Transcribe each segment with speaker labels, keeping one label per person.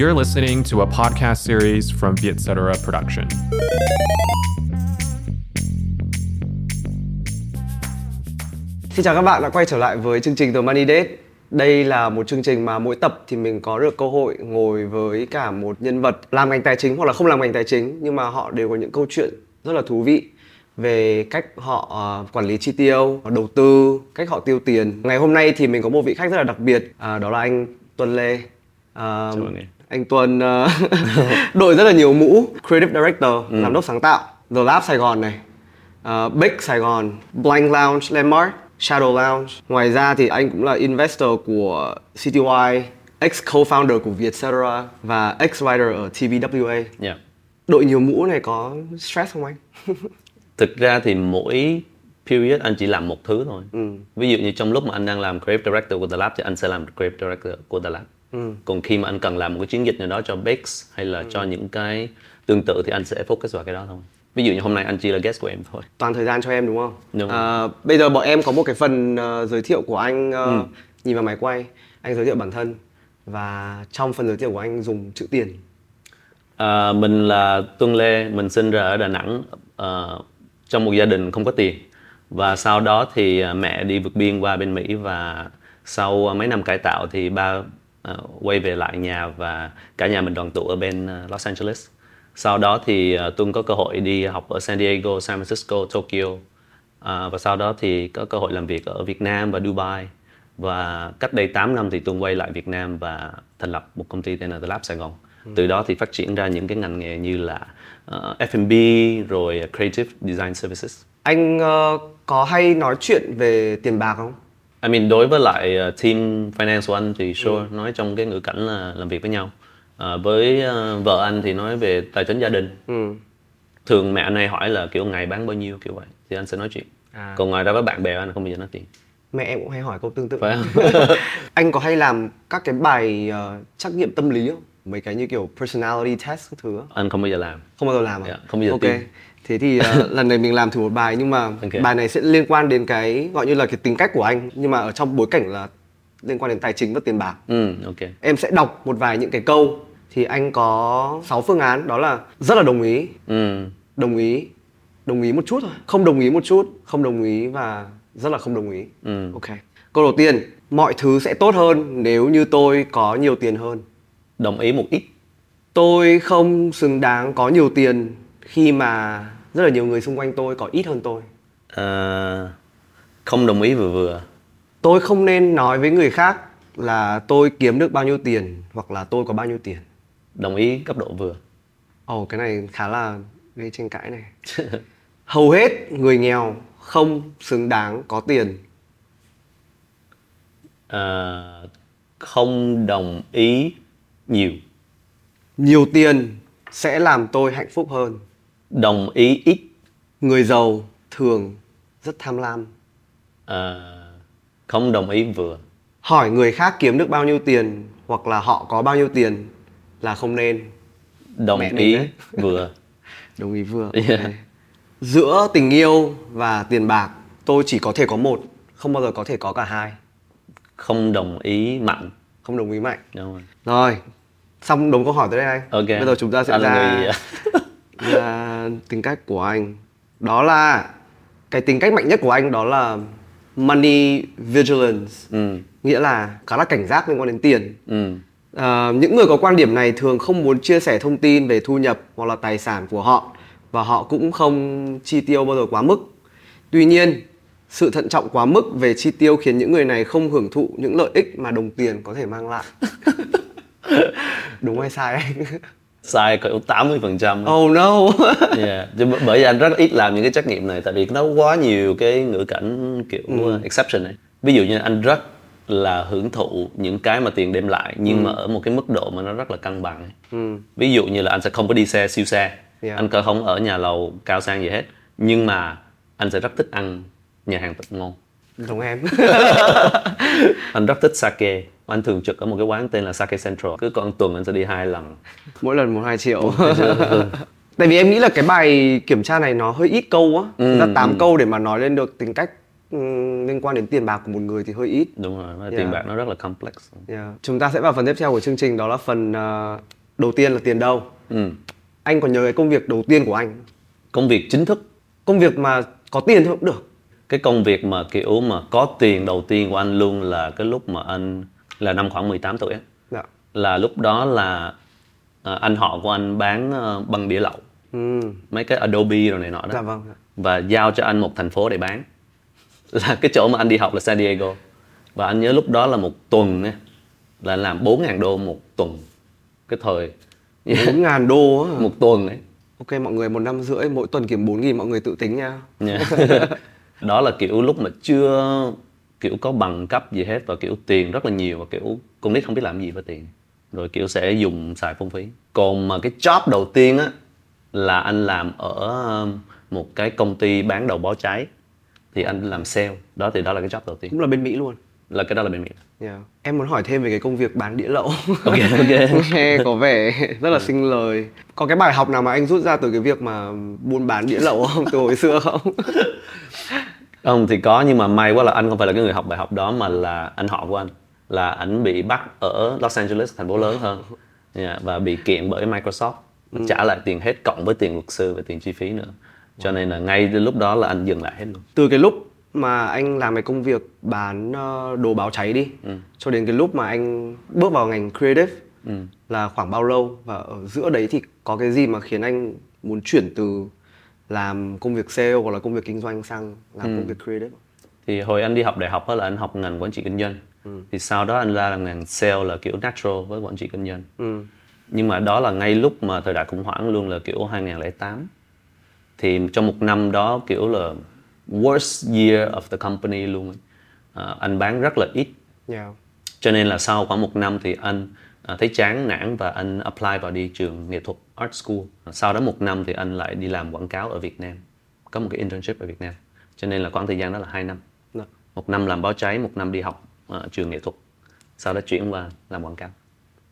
Speaker 1: You're listening to a podcast series from Vietcetera Production.
Speaker 2: Xin chào các bạn đã quay trở lại với chương trình The Money Date. Đây là một chương trình mà mỗi tập thì mình có được cơ hội ngồi với cả một nhân vật làm ngành tài chính hoặc là không làm ngành tài chính nhưng mà họ đều có những câu chuyện rất là thú vị về cách họ ờ, quản lý chi tiêu, đầu tư, cách họ tiêu tiền. Ngày hôm nay thì mình có một vị khách rất là đặc biệt, à, đó là anh Tuân Lê. À. anh Tuân ờ, đội rất là nhiều mũ, Creative Director, giám đốc sáng tạo, The Lab Sài Gòn này, uh, Big Sài Gòn, Blank Lounge, Landmark, Shadow Lounge. Ngoài ra thì anh cũng là investor của CTY, ex co-founder của Vietcetera và ex writer ở TBWA.
Speaker 3: Dạ.
Speaker 2: Đội nhiều mũ này có stress không anh?
Speaker 3: Thực ra thì mỗi period anh chỉ làm một thứ thôi.
Speaker 2: Ừ.
Speaker 3: Ví dụ như trong lúc mà anh đang làm creative director của The Lab thì anh sẽ làm creative director của The Lab.
Speaker 2: Ừ.
Speaker 3: Còn khi mà anh cần làm một cái chiến dịch nào đó cho Bakes hay là cho những cái tương tự thì anh sẽ focus vào cái đó thôi. Ví dụ như hôm nay anh chỉ là guest của em thôi.
Speaker 2: Toàn thời gian cho em đúng không?
Speaker 3: Đúng.
Speaker 2: À, bây giờ bọn em có một cái phần ờ, giới thiệu của anh ờ,
Speaker 3: Ừ.
Speaker 2: nhìn vào máy quay, anh giới thiệu bản thân và trong phần giới thiệu của anh dùng chữ tiền.
Speaker 3: À, mình là Tuân Lê, mình sinh ra ở Đà Nẵng ờ, trong một gia đình không có tiền và sau đó thì à, mẹ đi vượt biên qua bên Mỹ và sau mấy năm cải tạo thì ba ờ, quay về lại nhà và cả nhà mình đoàn tụ ở bên ờ, Los Angeles. Sau đó thì ờ, Tuân có cơ hội đi học ở San Diego, San Francisco, Tokyo À, và sau đó thì có cơ hội làm việc ở Việt Nam và Dubai và cách đây 8 năm thì Tuân quay lại Việt Nam và thành lập một công ty tên là The Lab Sài Gòn. Từ đó thì phát triển ra những cái ngành nghề như là ờ, F&B rồi Creative Design Services.
Speaker 2: Anh ờ, có hay nói chuyện về tiền bạc không?
Speaker 3: I mean đối với lại ờ, team finance của anh thì sure nói trong cái ngữ cảnh là làm việc với nhau. Ờ, với ờ, vợ anh thì nói về tài chính gia đình.
Speaker 2: Ừ.
Speaker 3: Thường mẹ anh hay hỏi là kiểu ngày bán bao nhiêu kiểu vậy thì anh sẽ nói chuyện.
Speaker 2: À.
Speaker 3: Còn ngoài ra với bạn bè anh không bao giờ nói tiền.
Speaker 2: Mẹ em cũng hay hỏi câu tương tự.
Speaker 3: Phải không?
Speaker 2: anh có hay làm các cái bài ờ, trắc nghiệm tâm lý không? Mấy cái như kiểu personality test các thứ
Speaker 3: anh không bao giờ làm.
Speaker 2: Không bao giờ làm à?
Speaker 3: Dạ, không bao giờ
Speaker 2: Ok.
Speaker 3: tin.
Speaker 2: Thế thì ờ, lần này mình làm thử một bài nhưng mà
Speaker 3: Ok.
Speaker 2: bài này sẽ liên quan đến cái gọi như là cái tính cách của anh nhưng mà ở trong bối cảnh là liên quan đến tài chính và tiền bạc.
Speaker 3: Ừ, ok.
Speaker 2: Em sẽ đọc một vài những cái câu thì anh có 6 phương án đó là rất là đồng ý,
Speaker 3: Ừ,
Speaker 2: đồng ý, đồng ý một chút thôi, không đồng ý một chút, không đồng ý và rất là không đồng ý.
Speaker 3: ừ.
Speaker 2: Ok. Câu đầu tiên, mọi thứ sẽ tốt hơn nếu như tôi có nhiều tiền hơn.
Speaker 3: Đồng ý một ít.
Speaker 2: Tôi không xứng đáng có nhiều tiền khi mà rất là nhiều người xung quanh tôi có ít hơn tôi.
Speaker 3: Ờ, không đồng ý vừa vừa.
Speaker 2: Tôi không nên nói với người khác là tôi kiếm được bao nhiêu tiền hoặc là tôi có bao nhiêu tiền.
Speaker 3: Đồng ý cấp độ vừa.
Speaker 2: Ồ, cái này khá là gây tranh cãi này. Hầu hết người nghèo không xứng đáng có tiền.
Speaker 3: Ờ, không đồng ý nhiều.
Speaker 2: Nhiều tiền sẽ làm tôi hạnh phúc hơn.
Speaker 3: Đồng ý ít.
Speaker 2: Người giàu thường rất tham lam.
Speaker 3: Ờ, không đồng ý vừa.
Speaker 2: hỏi người khác kiếm được bao nhiêu tiền hoặc là họ có bao nhiêu tiền là không nên
Speaker 3: Đồng
Speaker 2: Mẹ
Speaker 3: ý vừa.
Speaker 2: đồng ý vừa
Speaker 3: Yeah.
Speaker 2: Giữa tình yêu và tiền bạc tôi chỉ có thể có một không bao giờ có thể có cả hai
Speaker 3: Không đồng ý mạnh.
Speaker 2: không đồng ý mạnh
Speaker 3: Đúng rồi.
Speaker 2: rồi xong đống câu hỏi tới đây anh
Speaker 3: Ok.
Speaker 2: bây giờ chúng ta sẽ
Speaker 3: Anh
Speaker 2: ra,
Speaker 3: người-
Speaker 2: ra tính cách của anh đó là cái tính cách mạnh nhất của anh đó là money vigilance
Speaker 3: ừ,
Speaker 2: nghĩa là khá là cảnh giác liên quan đến tiền
Speaker 3: ừ,
Speaker 2: Ờ, những người có quan điểm này thường không muốn chia sẻ thông tin về thu nhập hoặc là tài sản của họ và họ cũng không chi tiêu bao giờ quá mức. Tuy nhiên, sự thận trọng quá mức về chi tiêu khiến những người này không hưởng thụ những lợi ích mà đồng tiền có thể mang lại. Đúng hay sai anh?
Speaker 3: Sai cỡ 80 phần trăm
Speaker 2: Oh no.
Speaker 3: yeah. Bởi vì anh rất ít làm những cái trắc nghiệm này tại vì nó quá nhiều cái ngữ cảnh kiểu uh, exception ấy ví dụ như anh rất là hưởng thụ những cái mà tiền đem lại nhưng mà ở một cái mức độ mà nó rất là cân bằng
Speaker 2: ừ.
Speaker 3: ví dụ như là anh sẽ không có đi xe siêu xe
Speaker 2: Yeah.
Speaker 3: anh có không ở nhà lầu cao sang gì hết nhưng mà anh sẽ rất thích ăn nhà hàng thật ngon
Speaker 2: Giống em.
Speaker 3: anh rất thích sake anh thường trực ở một cái quán tên là sake central cứ một tuần anh sẽ đi hai lần
Speaker 2: Mỗi lần một hai triệu. Tại vì em nghĩ là cái bài kiểm tra này nó hơi ít câu á.
Speaker 3: Ừ,
Speaker 2: ra 8 câu để mà nói lên được tính cách ừm, liên quan đến tiền bạc của một người thì hơi ít
Speaker 3: đúng rồi
Speaker 2: Yeah.
Speaker 3: tiền bạc nó rất là complex
Speaker 2: yeah. chúng ta sẽ vào phần tiếp theo của chương trình đó là phần ờ, đầu tiên là tiền đâu
Speaker 3: ừ.
Speaker 2: anh còn nhớ cái công việc đầu tiên của anh
Speaker 3: công việc chính thức
Speaker 2: công việc mà có tiền thôi cũng được
Speaker 3: cái công việc mà kiểu mà có tiền đầu tiên của anh luôn là cái lúc mà anh là năm khoảng 18 tuổi
Speaker 2: dạ.
Speaker 3: Là lúc đó là à, anh họ của anh bán ờ, băng đĩa lậu.
Speaker 2: Ừ.
Speaker 3: mấy cái Adobe rồi này nọ đó.
Speaker 2: Dạ vâng
Speaker 3: và giao cho anh một thành phố để bán. Là cái chỗ mà anh đi học là San Diego. Và anh nhớ lúc đó là một tuần á, là làm 4.000 đô một tuần. Cái thời.
Speaker 2: Bốn ngàn đô á
Speaker 3: một tuần ấy.
Speaker 2: Ok mọi người một năm rưỡi mỗi tuần kiếm bốn nghìn mọi người tự tính nha.
Speaker 3: Nha. đó là kiểu lúc mà chưa kiểu có bằng cấp gì hết và kiểu tiền rất là nhiều và kiểu con nít không biết làm gì với tiền. Rồi kiểu sẽ dùng xài phung phí. Còn mà cái job đầu tiên á là anh làm ở um, một cái công ty bán đầu bó cháy. Thì anh làm sale. Đó thì đó là cái job đầu tiên.
Speaker 2: Cũng là bên mỹ luôn.
Speaker 3: Là cái đó là bên mỹ.
Speaker 2: Yeah. em muốn hỏi thêm về cái công việc bán đĩa lậu.
Speaker 3: Ok ok.
Speaker 2: Nghe có vẻ rất là sinh lời. Có cái bài học nào mà anh rút ra từ cái việc mà buôn bán đĩa lậu không? Từ hồi xưa không
Speaker 3: không thì có nhưng mà may quá là anh không phải là cái người học bài học đó mà là anh họ của anh. Là anh bị bắt ở Los Angeles thành phố lớn hơn. Yeah, và bị kiện bởi Microsoft. Trả lại tiền hết cộng với tiền luật sư và tiền chi phí nữa. Cho nên là ngay từ lúc đó là anh dừng lại hết luôn.
Speaker 2: Từ cái lúc mà anh làm cái công việc bán ờ, đồ báo cháy đi cho đến cái lúc mà anh bước vào ngành creative là khoảng bao lâu? Và ở giữa đấy thì có cái gì mà khiến anh muốn chuyển từ làm công việc sale hoặc là công việc kinh doanh sang làm công việc creative?
Speaker 3: Thì hồi anh đi học đại học là anh học ngành quản trị kinh doanh. Thì sau đó anh ra là ngành sale là kiểu natural với quản trị kinh doanh.
Speaker 2: Ừ.
Speaker 3: nhưng mà đó là ngay lúc mà thời đại khủng hoảng luôn là kiểu 2008 thì trong một năm đó kiểu là worst year of the company luôn. À, anh bán rất là ít.
Speaker 2: Yeah.
Speaker 3: cho nên là sau khoảng một năm thì anh thấy chán nản và anh apply vào đi trường nghệ thuật art school. Sau đó một năm thì anh lại đi làm quảng cáo ở Việt Nam. Có một cái internship ở Việt Nam. Cho nên là khoảng thời gian đó là hai năm.
Speaker 2: Dạ.
Speaker 3: một năm làm báo cháy một năm đi học à, trường nghệ thuật. Sau đó chuyển qua làm quảng cáo.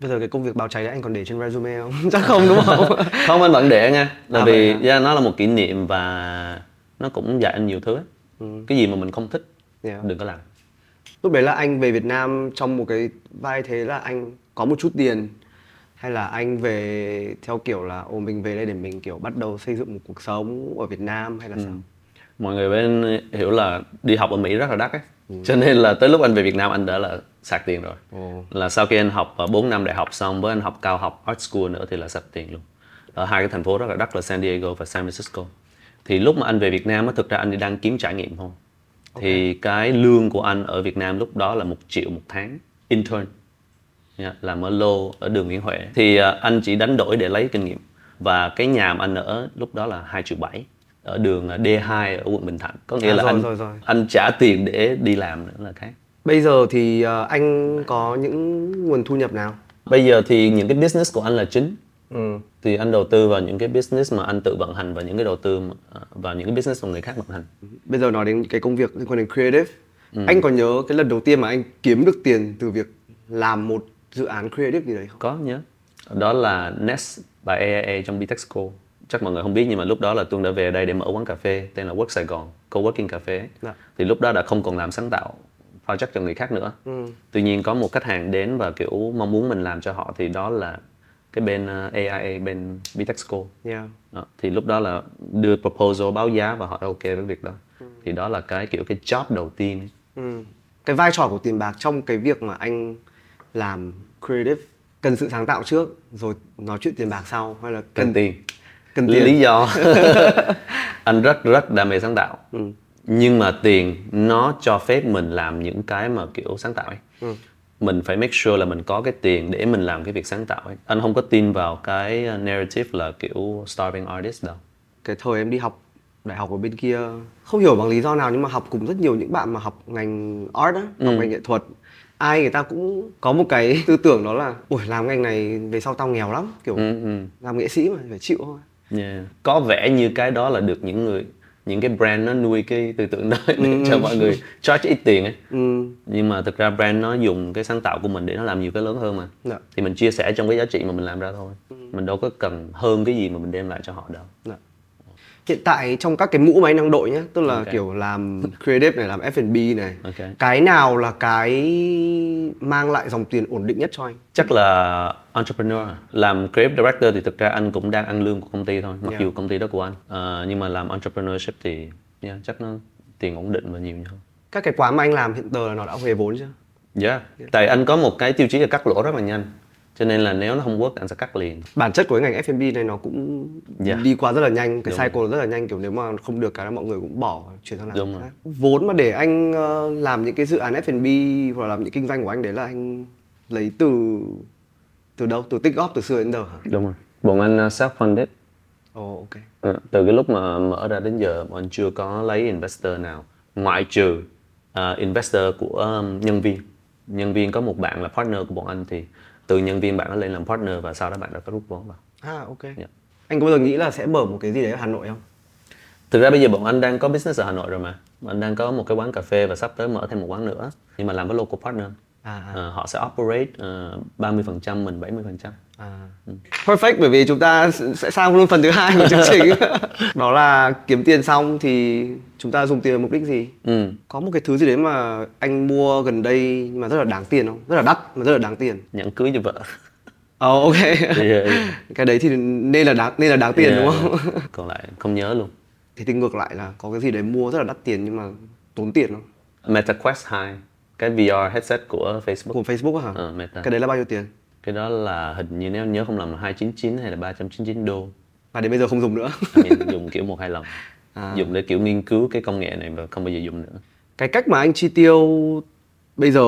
Speaker 2: Bây giờ cái công việc báo cháy đấy anh còn để trên resume không? Chắc không đúng không?
Speaker 3: Không anh vẫn để nha. Tại
Speaker 2: À,
Speaker 3: vì yeah, nó là một kỷ niệm và nó cũng dạy anh nhiều thứ cái gì mà mình không thích
Speaker 2: Yeah.
Speaker 3: đừng có làm.
Speaker 2: Lúc đấy là anh về Việt Nam trong một cái vai thế là anh có một chút tiền hay là anh về theo kiểu là ồ mình về đây để mình kiểu bắt đầu xây dựng một cuộc sống ở Việt Nam hay là sao?
Speaker 3: Mọi người bên hiểu là đi học ở Mỹ rất là đắt ấy. Cho nên là tới lúc anh về Việt Nam anh đã là sạc tiền rồi.
Speaker 2: Ồ.
Speaker 3: là sau khi anh học ờ, 4 năm đại học xong với anh học cao học art school nữa thì là sạch tiền luôn. Ở hai cái thành phố rất là đắt là San Diego và San Francisco. Thì lúc mà anh về Việt Nam á thực ra anh đang kiếm trải nghiệm thôi. Thì cái lương của anh ở Việt Nam lúc đó là một triệu một tháng intern Dạ, làm ở lô ở đường Nguyễn Huệ. Thì à, anh chỉ đánh đổi để lấy kinh nghiệm. Và cái nhà mà anh ở lúc đó là 2 triệu 7 ở đường à, D2 ở quận Bình Thạnh. Có nghĩa
Speaker 2: À,
Speaker 3: là
Speaker 2: rồi,
Speaker 3: anh
Speaker 2: rồi, rồi.
Speaker 3: anh trả tiền để đi làm nữa là khác.
Speaker 2: Bây giờ thì ờ, anh có những nguồn thu nhập nào?
Speaker 3: Bây giờ thì những cái business của anh là chính.
Speaker 2: Ừ.
Speaker 3: thì anh đầu tư vào những cái business mà anh tự vận hành và những cái đầu tư à, vào những cái business mà người khác vận hành.
Speaker 2: Bây giờ nói đến cái công việc liên quan đến creative. Anh có nhớ cái lần đầu tiên mà anh kiếm được tiền từ việc làm một dự án creative gì đấy không
Speaker 3: có nhớ đó là Nest by AIA trong Bitexco chắc mọi người không biết nhưng mà lúc đó là Tuân đã về đây để mở quán cà phê tên là Work Sài Gòn co-working cà phê
Speaker 2: Dạ.
Speaker 3: thì lúc đó đã không còn làm sáng tạo project cho người khác nữa tuy nhiên có một khách hàng đến và kiểu mong muốn mình làm cho họ thì đó là cái bên uh, AIA bên Bitexco
Speaker 2: yeah.
Speaker 3: đó. thì lúc đó là đưa proposal báo giá và họ ok với việc đó thì đó là cái kiểu cái job đầu tiên.
Speaker 2: Ừ. Cái vai trò của tiền bạc trong cái việc mà anh làm creative cần sự sáng tạo trước rồi nói chuyện tiền bạc sau hay là
Speaker 3: cần tiền.
Speaker 2: cần tiền.
Speaker 3: Lý do. Anh rất rất đam mê sáng tạo.
Speaker 2: Ừ.
Speaker 3: nhưng mà tiền nó cho phép mình làm những cái mà kiểu sáng tạo ấy.
Speaker 2: Ừ.
Speaker 3: mình phải make sure là mình có cái tiền để mình làm cái việc sáng tạo ấy. Anh không có tin vào cái narrative là kiểu starving artist đâu.
Speaker 2: Cái thời em đi học đại học ở bên kia không hiểu bằng lý do nào nhưng mà học cùng rất nhiều những bạn mà học ngành art á học ngành nghệ thuật ai người ta cũng có một cái tư tưởng đó là ui làm ngành này về sau tao nghèo lắm kiểu
Speaker 3: ừ, ừ.
Speaker 2: làm nghệ sĩ mà phải chịu thôi
Speaker 3: Yeah. có vẻ như cái đó là được những người những cái brand nó nuôi cái tư tưởng đó để cho mọi người charge ít tiền ấy
Speaker 2: ừ.
Speaker 3: nhưng mà thực ra brand nó dùng cái sáng tạo của mình để nó làm nhiều cái lớn hơn mà
Speaker 2: Dạ.
Speaker 3: thì mình chia sẻ trong cái giá trị mà mình làm ra thôi mình đâu có cần hơn cái gì mà mình đem lại cho họ đâu
Speaker 2: Dạ. Hiện tại trong các cái mũ mà anh đang đội nhá tức là
Speaker 3: Ok.
Speaker 2: kiểu làm creative này làm F&B này
Speaker 3: Ok.
Speaker 2: cái nào là cái mang lại dòng tiền ổn định nhất cho anh
Speaker 3: chắc là entrepreneur làm creative director thì thực ra anh cũng đang ăn lương của công ty thôi mặc
Speaker 2: Yeah.
Speaker 3: dù công ty đó của anh Ờ, nhưng mà làm entrepreneurship thì yeah, chắc nó tiền ổn định và nhiều hơn
Speaker 2: các cái quán mà anh làm hiện giờ là nó đã về vốn chưa
Speaker 3: yeah. tại anh có một cái tiêu chí là cắt lỗ rất là nhanh cho nên là nếu nó không work thì anh sẽ cắt liền.
Speaker 2: Bản chất của cái ngành F&B này nó cũng
Speaker 3: Yeah.
Speaker 2: đi qua rất là nhanh cái
Speaker 3: Đúng
Speaker 2: cycle rất là nhanh kiểu nếu mà không được cái mọi người cũng bỏ chuyển sang làm
Speaker 3: Đúng
Speaker 2: cái
Speaker 3: rồi.
Speaker 2: khác vốn mà để anh ờ, làm những cái dự án F&B hoặc là làm những kinh doanh của anh đấy là anh lấy từ từ đâu? Từ tích góp từ xưa đến giờ hả?
Speaker 3: Đúng rồi. Bọn anh uh, self funded
Speaker 2: ồ ok.
Speaker 3: Ờ, từ cái lúc mà mở ra đến giờ bọn anh chưa có lấy investor nào ngoại trừ ờ, investor của um, nhân viên. Nhân viên có một bạn là partner của bọn anh thì từ nhân viên bạn nó lên làm partner và sau đó bạn đã có rút vốn vào.
Speaker 2: À ok.
Speaker 3: Yeah.
Speaker 2: anh có bao giờ nghĩ là sẽ mở một cái gì đấy ở Hà Nội không?
Speaker 3: Thực ra bây giờ bọn anh đang có business ở Hà Nội rồi mà. Bọn anh đang có một cái quán cà phê và sắp tới mở thêm một quán nữa. Nhưng mà làm với local partner
Speaker 2: À, à.
Speaker 3: Ờ, họ sẽ operate uh, 30% mình 70%
Speaker 2: À. Perfect bởi vì chúng ta sẽ sang luôn phần thứ hai của chương trình. Đó là kiếm tiền xong thì chúng ta dùng tiền vào mục đích gì?
Speaker 3: Ừ.
Speaker 2: có một cái thứ gì đấy mà anh mua gần đây nhưng mà rất là đáng tiền không? Rất là đắt mà rất là đáng tiền.
Speaker 3: Nhẫn cưới cho vợ.
Speaker 2: Ồ ok.
Speaker 3: Yeah, yeah.
Speaker 2: cái đấy thì nên là đáng nên là đáng tiền
Speaker 3: Yeah.
Speaker 2: đúng không?
Speaker 3: còn lại không nhớ luôn.
Speaker 2: Thì thì ngược lại là có cái gì đấy mua rất là đắt tiền nhưng mà tốn tiền không?
Speaker 3: Meta Quest 2 cái VR headset của Facebook
Speaker 2: của Facebook hả
Speaker 3: Ờ, Meta.
Speaker 2: cái đấy là bao nhiêu tiền
Speaker 3: cái đó là hình như nếu nhớ không lầm là 299 hay là 399 đô
Speaker 2: và đến bây giờ không dùng nữa
Speaker 3: Mình dùng kiểu một hai lần
Speaker 2: À.
Speaker 3: dùng để kiểu nghiên cứu cái công nghệ này và không bao giờ dùng nữa
Speaker 2: cái cách mà anh chi tiêu bây giờ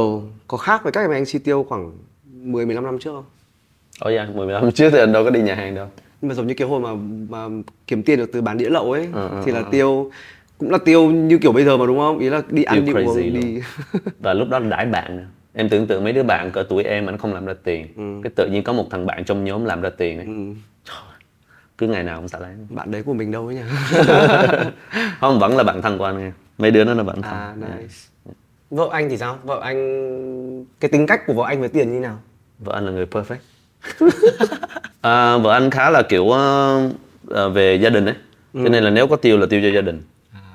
Speaker 2: có khác với cách mà anh chi tiêu khoảng 10 15 năm trước không?
Speaker 3: Ồ dạ, 10 năm trước thì anh đâu có đi nhà hàng đâu
Speaker 2: Nhưng mà giống như cái hồi mà mà kiếm tiền được từ bán đĩa lậu ấy
Speaker 3: ờ,
Speaker 2: thì là
Speaker 3: ờ.
Speaker 2: tiêu cũng là tiêu như kiểu bây giờ mà đúng không? Ý là đi ăn đi uống đi.
Speaker 3: Và lúc đó là đãi bạn. Em tưởng tượng mấy đứa bạn cỡ tuổi em mà nó không làm ra tiền Cái tự nhiên có một thằng bạn trong nhóm làm ra tiền ấy.
Speaker 2: Ừ.
Speaker 3: Cứ ngày nào cũng xả lấy
Speaker 2: Bạn đấy của mình đâu ấy nhỉ?
Speaker 3: Không, vẫn là bạn thân của anh nghe Mấy đứa nó là bạn thân
Speaker 2: à nice. Vợ anh thì sao? Vợ anh cái tính cách của vợ anh với tiền như nào?
Speaker 3: Vợ anh là người perfect à, Vợ anh khá là kiểu ờ, về gia đình ấy Cho nên là nếu có tiêu là tiêu cho gia đình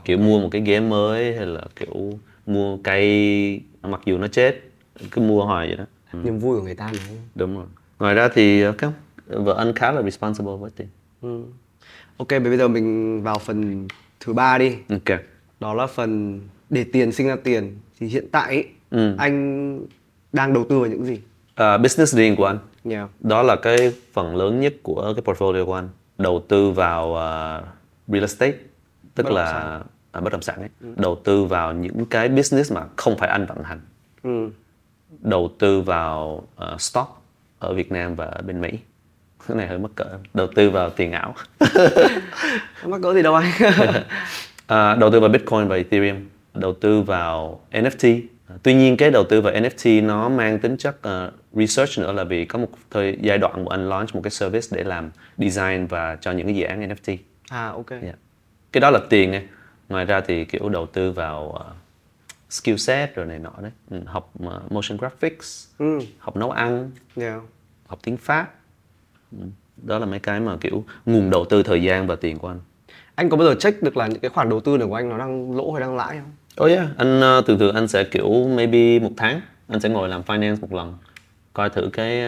Speaker 3: Kiểu mua một cái ghế mới hay là kiểu mua cây mặc dù nó chết cứ mua hoài vậy đó ừ,
Speaker 2: Niềm vui của người ta mà.
Speaker 3: Đúng rồi Ngoài ra thì ờ, cái vợ anh khá là responsible với tiền
Speaker 2: Ừ. Ok, bây giờ mình vào phần thứ ba đi.
Speaker 3: Ok
Speaker 2: Đó là phần để tiền sinh ra tiền. Thì hiện tại ấy,
Speaker 3: Ừ.
Speaker 2: anh đang đầu tư vào những gì?
Speaker 3: À, Business riêng của anh
Speaker 2: Yeah.
Speaker 3: đó là cái phần lớn nhất của cái portfolio của anh đầu tư vào à, real estate tức
Speaker 2: Bất động
Speaker 3: là
Speaker 2: sản.
Speaker 3: à, bất động sản ấy đầu tư vào những cái business mà không phải anh vận hành
Speaker 2: Ừ.
Speaker 3: đầu tư vào à, stock ở Việt Nam và ở bên Mỹ cái này hơi mắc cỡ đầu tư vào tiền ảo
Speaker 2: mắc cỡ gì đâu anh.
Speaker 3: à, đầu tư vào Bitcoin và Ethereum đầu tư vào NFT À, tuy nhiên cái đầu tư vào NFT nó mang tính chất ờ, research nữa là vì có một thời giai đoạn của anh launch một cái service để làm design và cho những cái dự án NFT
Speaker 2: à ok.
Speaker 3: Dạ. Cái đó là tiền này ngoài ra thì kiểu đầu tư vào ờ, skill set rồi này nọ đấy ừ, học ờ, motion graphics
Speaker 2: Ừ.
Speaker 3: học nấu ăn
Speaker 2: Yeah.
Speaker 3: học tiếng Pháp Ừ, đó là mấy cái mà kiểu nguồn đầu tư thời gian và tiền của anh
Speaker 2: Anh có bao giờ check được là những cái khoản đầu tư này của anh nó đang lỗ hay đang lãi không?
Speaker 3: Oh yeah, anh ờ, thường thường anh sẽ kiểu maybe một tháng anh sẽ ngồi làm finance một lần coi thử cái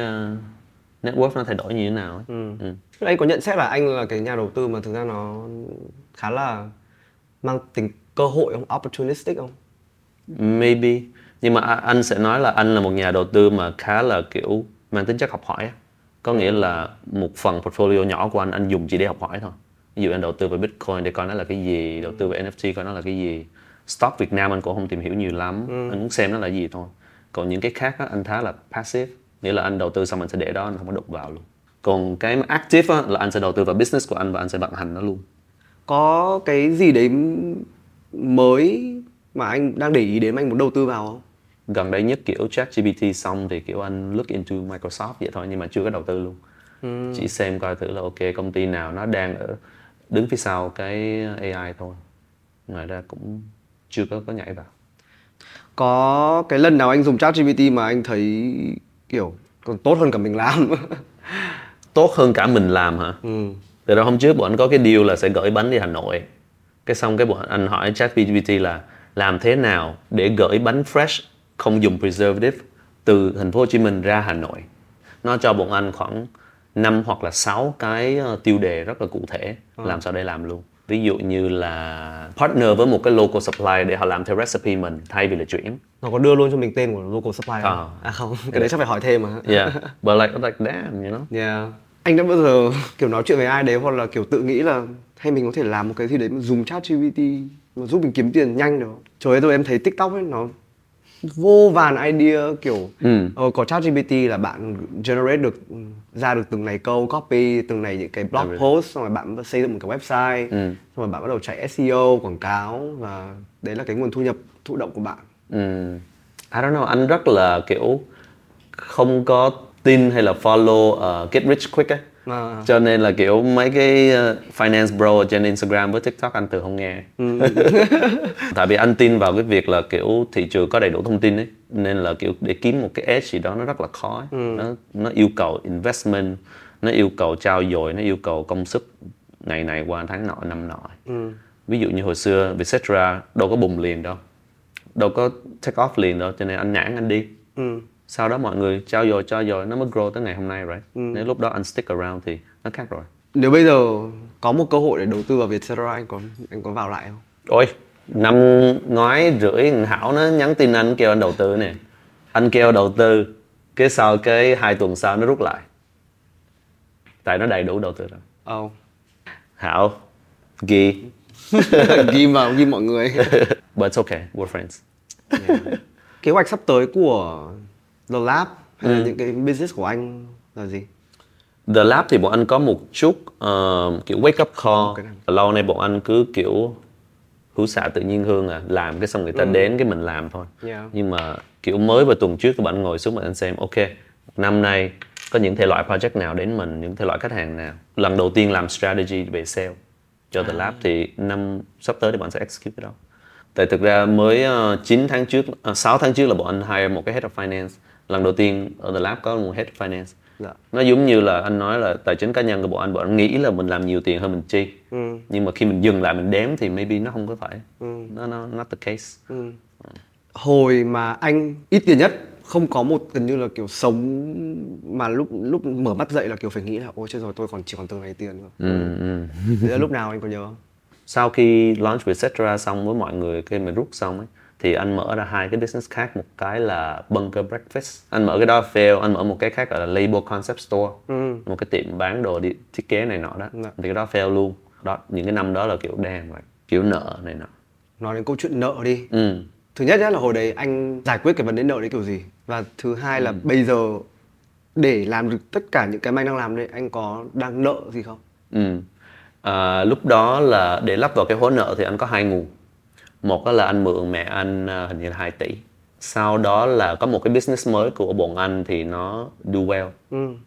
Speaker 3: ờ, network nó thay đổi như thế nào ấy. Ừ.
Speaker 2: Anh có nhận xét là anh là cái nhà đầu tư mà thực ra nó khá là mang tính cơ hội không? Opportunistic không?
Speaker 3: Maybe. Nhưng mà anh sẽ nói là anh là một nhà đầu tư mà khá là kiểu mang tính chất học hỏi có nghĩa là một phần portfolio nhỏ của anh anh dùng chỉ để học hỏi thôi. Ví dụ anh đầu tư vào Bitcoin để coi nó là cái gì đầu tư vào NFT coi nó là cái gì. Stock Việt Nam anh cũng không tìm hiểu nhiều lắm. Anh muốn xem nó là gì thôi. Còn những cái khác á, anh khá là passive nghĩa là anh đầu tư xong anh sẽ để đó anh không có đụng vào luôn. Còn cái active á, là anh sẽ đầu tư vào business của anh và anh sẽ vận hành nó luôn.
Speaker 2: Có cái gì đấy mới mà anh đang để ý đến mà anh muốn đầu tư vào không?
Speaker 3: gần đây nhất kiểu chat GPT xong thì kiểu anh look into Microsoft vậy thôi nhưng mà chưa có đầu tư luôn. Chỉ xem coi thử là ok công ty nào nó đang ở đứng phía sau cái AI thôi. Ngoài ra cũng chưa có có nhảy vào.
Speaker 2: Có cái lần nào anh dùng ChatGPT mà anh thấy kiểu còn tốt hơn cả mình làm?
Speaker 3: tốt hơn cả mình làm hả?
Speaker 2: Ừ.
Speaker 3: từ đó hôm trước bọn anh có cái deal là sẽ gửi bánh đi Hà Nội. Cái xong cái bọn anh hỏi ChatGPT là làm thế nào để gửi bánh fresh không dùng preservative từ thành phố Hồ Chí Minh ra Hà Nội? Nó cho bọn anh khoảng 5 hoặc là 6 cái ờ, tiêu đề rất là cụ thể làm sao để làm luôn ví dụ như là partner với một cái local supplier để họ làm theo recipe mình thay vì là chuyển
Speaker 2: nó có đưa luôn cho mình tên của local supplier
Speaker 3: Ờ.
Speaker 2: không? à không cái đấy chắc phải hỏi thêm mà
Speaker 3: yeah but like like damn you know
Speaker 2: Yeah. Anh đã bao giờ kiểu nói chuyện với ai đấy hoặc là kiểu tự nghĩ là hay mình có thể làm một cái gì đấy mà dùng chat GPT mà giúp mình kiếm tiền nhanh được? Trời ơi tôi em thấy TikTok ấy nó vô vàn idea kiểu
Speaker 3: Ừ.
Speaker 2: ờ, có chat GPT là bạn generate được ừ, ra được từng này câu copy từng này những cái blog
Speaker 3: Everything.
Speaker 2: post xong rồi bạn xây dựng một cái website
Speaker 3: Ừ.
Speaker 2: xong rồi bạn bắt đầu chạy SEO quảng cáo và đấy là cái nguồn thu nhập thụ động của bạn
Speaker 3: Ừm, I don't know, anh rất là kiểu không có tin hay là follow uh, get rich quick ấy.
Speaker 2: À.
Speaker 3: Cho nên là kiểu mấy cái uh, finance bro trên Instagram với TikTok anh từ không nghe. Tại vì anh tin vào cái việc là kiểu thị trường có đầy đủ thông tin ấy, nên là kiểu để kiếm một cái edge gì đó nó rất là khó ấy. Nó nó yêu cầu investment, nó yêu cầu trao dồi, nó yêu cầu công sức ngày này qua tháng nọ năm nọ. Ví dụ như hồi xưa Vietcetera đâu có bùng liền đâu đâu có take off liền đâu cho nên anh nản anh đi
Speaker 2: Ừ.
Speaker 3: sau đó mọi người trao dồi trao dồi nó mới grow tới ngày hôm nay rồi nếu lúc đó anh stick around thì nó khác rồi.
Speaker 2: Nếu bây giờ có một cơ hội để đầu tư vào Vietcetera anh có anh có vào lại không?
Speaker 3: ôi năm ngoái rưỡi Hảo nó nhắn tin anh kêu anh đầu tư nè. Anh kêu đầu tư cái sau cái hai tuần sau nó rút lại. Tại nó đầy đủ đầu tư rồi.
Speaker 2: Oh.
Speaker 3: Hảo ghi.
Speaker 2: Ghim vào ghim mọi người.
Speaker 3: But it's okay we're friends.
Speaker 2: Kế hoạch sắp tới của The Lab hay là những cái business của anh là gì
Speaker 3: The Lab thì bọn anh có một chút ờ, kiểu wake up call. Lâu nay bọn anh cứ kiểu hữu xạ tự nhiên hương à, làm cái xong người ta đến cái mình làm thôi.
Speaker 2: Yeah.
Speaker 3: Nhưng mà kiểu mới vào tuần trước bọn anh ngồi xuống bọn anh xem, ok, năm nay có những thể loại project nào đến mình, những thể loại khách hàng nào. Lần đầu tiên làm strategy về sale cho The Lab thì năm sắp tới thì bọn anh sẽ execute cái đó. Tại thực ra mới uh, 9 tháng trước, uh, 6 tháng trước là bọn anh hire một cái head of finance. Lần đầu tiên ở The Lab có một head finance.
Speaker 2: Dạ.
Speaker 3: Nó giống như là anh nói là tài chính cá nhân của bọn anh, bọn anh nghĩ là mình làm nhiều tiền hơn mình chi. Nhưng mà khi mình dừng lại mình đếm thì maybe nó không có phải. Nó nó not the case.
Speaker 2: hồi mà anh ít tiền nhất không có một gần như là kiểu sống mà lúc lúc mở mắt dậy là kiểu phải nghĩ là ôi chết rồi tôi còn chỉ còn từng này tiền nữa
Speaker 3: Ừ, ừ.
Speaker 2: Lúc nào anh có nhớ không
Speaker 3: Sau khi launch Vietcetera xong với mọi người khi mình rút xong ấy thì anh mở ra hai cái business khác. Một cái là Bunker Breakfast. Anh mở cái đó fail anh mở một cái khác gọi là Label Concept Store. Một cái tiệm bán đồ đi thiết kế này nọ đó.
Speaker 2: Dạ.
Speaker 3: thì cái đó fail luôn. Đó những cái năm đó là kiểu đen rồi kiểu nợ này nọ.
Speaker 2: Nói đến câu chuyện nợ đi.
Speaker 3: Ừ.
Speaker 2: thứ nhất nhá là hồi đấy anh giải quyết cái vấn đề nợ đấy kiểu gì? Và thứ hai là bây giờ để làm được tất cả những cái mà anh đang làm đây anh có đang nợ gì không?
Speaker 3: Ừ. À, lúc đó là để lắp vào cái hố nợ thì anh có hai nguồn một là anh mượn mẹ anh à, hình như là 2 tỷ. Sau đó là có một cái business mới của bọn anh thì nó do well.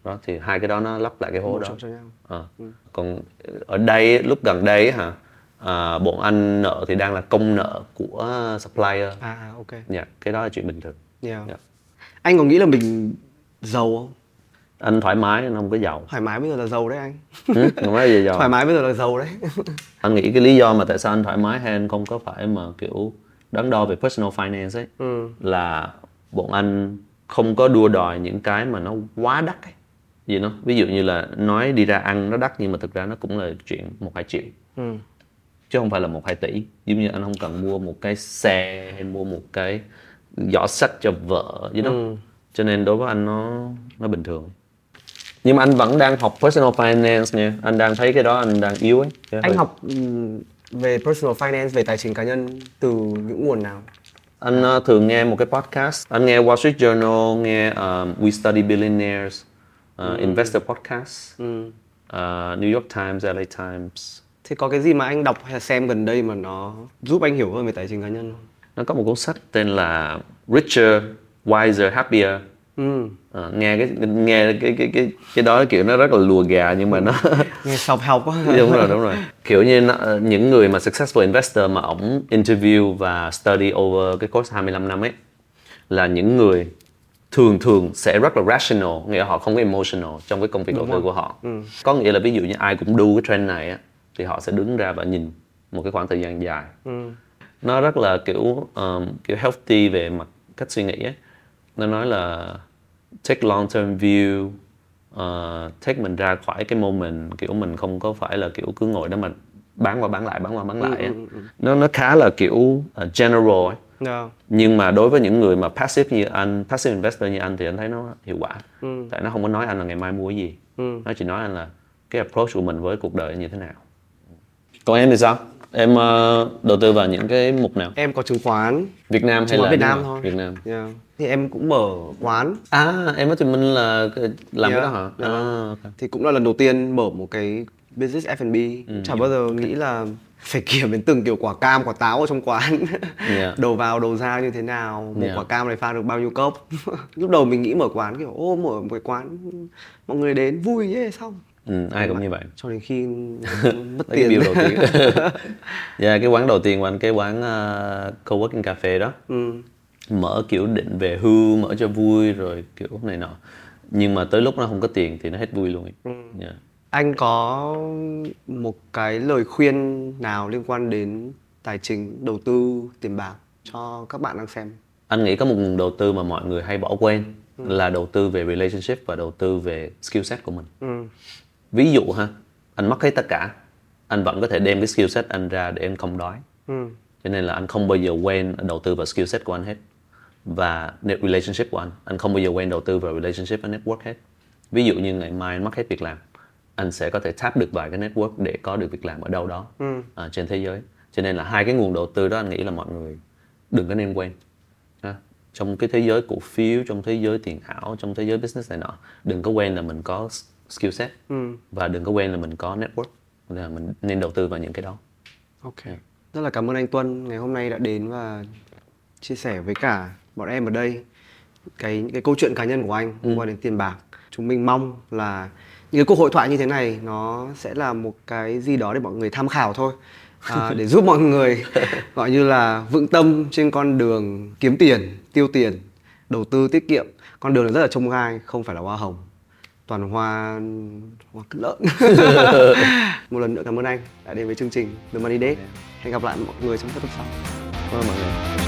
Speaker 3: Đó thì hai cái đó nó lắp lại cái hố đó.
Speaker 2: nhau.
Speaker 3: Ờ. còn ở đây lúc gần đây hả à, bọn anh nợ thì đang là công nợ của supplier.
Speaker 2: À ok.
Speaker 3: Dạ cái đó là chuyện bình thường.
Speaker 2: Yeah.
Speaker 3: Dạ.
Speaker 2: anh có nghĩ là mình giàu không
Speaker 3: anh thoải mái anh không có giàu.
Speaker 2: Thoải mái bây giờ là giàu đấy anh.
Speaker 3: Ừ, không nói gì giàu.
Speaker 2: Thoải mái bây giờ là giàu đấy.
Speaker 3: Anh nghĩ cái lý do mà tại sao anh thoải mái hay anh không có phải mà kiểu đắn đo về personal finance ấy
Speaker 2: Ừ.
Speaker 3: là bọn anh không có đua đòi những cái mà nó quá đắt ấy. gì nó ví dụ như là nói đi ra ăn nó đắt nhưng mà thực ra nó cũng là chuyện một hai triệu.
Speaker 2: Ừ.
Speaker 3: chứ không phải là một hai tỷ. Giống như anh không cần mua một cái xe hay mua một cái giỏ sách cho vợ you know? Cho nên đối với anh nó nó bình thường nhưng mà anh vẫn đang học personal finance nha. Anh đang thấy cái đó anh đang yếu ấy. Cái
Speaker 2: anh học ừm, về personal finance về tài chính cá nhân từ những nguồn nào?
Speaker 3: Anh ờ, thường nghe một cái podcast. Anh nghe Wall Street Journal nghe um, We Study Billionaires uh, Investor Podcast uh, New York Times LA Times.
Speaker 2: Thế có cái gì mà anh đọc hay là xem gần đây mà nó giúp anh hiểu hơn về tài chính cá nhân không?
Speaker 3: Nó có một cuốn sách tên là Richer Wiser Happier
Speaker 2: ừ.
Speaker 3: Ờ, nghe cái nghe cái cái cái cái đó kiểu nó rất là lùa gà nhưng mà nó
Speaker 2: nghe self help quá.
Speaker 3: Đúng rồi đúng rồi. Kiểu như nó, những người mà successful investor mà ổng interview và study over cái course 25 năm ấy là những người thường thường sẽ rất là rational nghĩa là họ không có emotional trong cái công việc đầu tư của họ. Có nghĩa là ví dụ như ai cũng đu cái trend này á thì họ sẽ đứng ra và nhìn một cái khoảng thời gian dài. Nó rất là kiểu um, kiểu healthy về mặt cách suy nghĩ ấy. nó nói là take long term view uh, take mình ra khỏi cái moment kiểu mình không có phải là kiểu cứ ngồi đó mà bán qua bán lại bán qua bán lại á. nó nó khá là kiểu uh, general ấy.
Speaker 2: Yeah.
Speaker 3: nhưng mà đối với những người mà passive như anh passive investor như anh thì anh thấy nó hiệu quả. Tại nó không có nói anh là ngày mai mua cái gì. Nó chỉ nói anh là cái approach của mình với cuộc đời như thế nào. Còn em thì sao em ờ, đầu tư vào những cái mục nào
Speaker 2: Em có chứng khoán.
Speaker 3: Việt Nam hay
Speaker 2: Chứng
Speaker 3: là
Speaker 2: khoán Việt Nam thôi.
Speaker 3: Việt Nam
Speaker 2: Yeah. Thì em cũng mở quán
Speaker 3: à em ở Tùy Minh là cái- làm cái
Speaker 2: Yeah,
Speaker 3: đó hả
Speaker 2: yeah.
Speaker 3: à, ok.
Speaker 2: thì cũng là lần đầu tiên mở một cái business F&B
Speaker 3: Ừ.
Speaker 2: Chả bao giờ nghĩ là phải kiểm đến từng kiểu quả cam, quả táo ở trong quán
Speaker 3: Yeah.
Speaker 2: Đầu vào, đầu ra như thế nào Một
Speaker 3: Yeah.
Speaker 2: quả cam này pha được bao nhiêu cốc Lúc đầu mình nghĩ mở quán kiểu Ô mở một cái quán Mọi người đến vui nhé xong
Speaker 3: ừ, ai cũng như vậy
Speaker 2: Cho đến khi mất tiền
Speaker 3: bill đầu tiên dạ cái quán đầu tiên của anh cái quán uh, coworking cafe đó
Speaker 2: ừ.
Speaker 3: mở kiểu định về hưu mở cho vui rồi kiểu này nọ nhưng mà tới lúc nó không có tiền thì nó hết vui luôn ấy. Dạ.
Speaker 2: Anh có một cái lời khuyên nào liên quan đến tài chính, đầu tư, tiền bạc cho các bạn đang xem?
Speaker 3: anh nghĩ có một nguồn đầu tư mà mọi người hay bỏ quên là đầu tư về relationship và đầu tư về skill set của mình
Speaker 2: Ừ.
Speaker 3: ví dụ ha anh mất hết tất cả anh vẫn có thể đem cái skill set anh ra để anh không đói.
Speaker 2: Ừ.
Speaker 3: cho nên là anh không bao giờ quên đầu tư vào skill set của anh hết và net relationship của anh. Anh không bao giờ quên đầu tư vào relationship và network hết. Ví dụ như ngày mai anh mất hết việc làm anh sẽ có thể tap được vài cái network để có được việc làm ở đâu đó à, trên thế giới. Cho nên là hai cái nguồn đầu tư đó anh nghĩ là mọi người đừng có nên quên ha. trong cái thế giới cổ phiếu trong thế giới tiền ảo trong thế giới business này nọ đừng có quên là mình có skill set và đừng có quên là mình có network là mình nên đầu tư vào những cái đó
Speaker 2: Ok. Rất là cảm ơn anh Tuân ngày hôm nay đã đến và chia sẻ với cả bọn em ở đây cái những cái câu chuyện cá nhân của anh liên quan đến tiền bạc. Chúng mình mong là những cái cuộc hội thoại như thế này nó sẽ là một cái gì đó để mọi người tham khảo thôi. À, để giúp mọi người gọi như là vững tâm trên con đường kiếm tiền, tiêu tiền, đầu tư tiết kiệm. Con đường này rất là trông gai, không phải là hoa hồng toàn hoa hoa cất lợn. Một lần nữa cảm ơn anh đã đến với chương trình The Money Date hẹn gặp lại mọi người trong các tập sau.
Speaker 3: Cảm ơn mọi người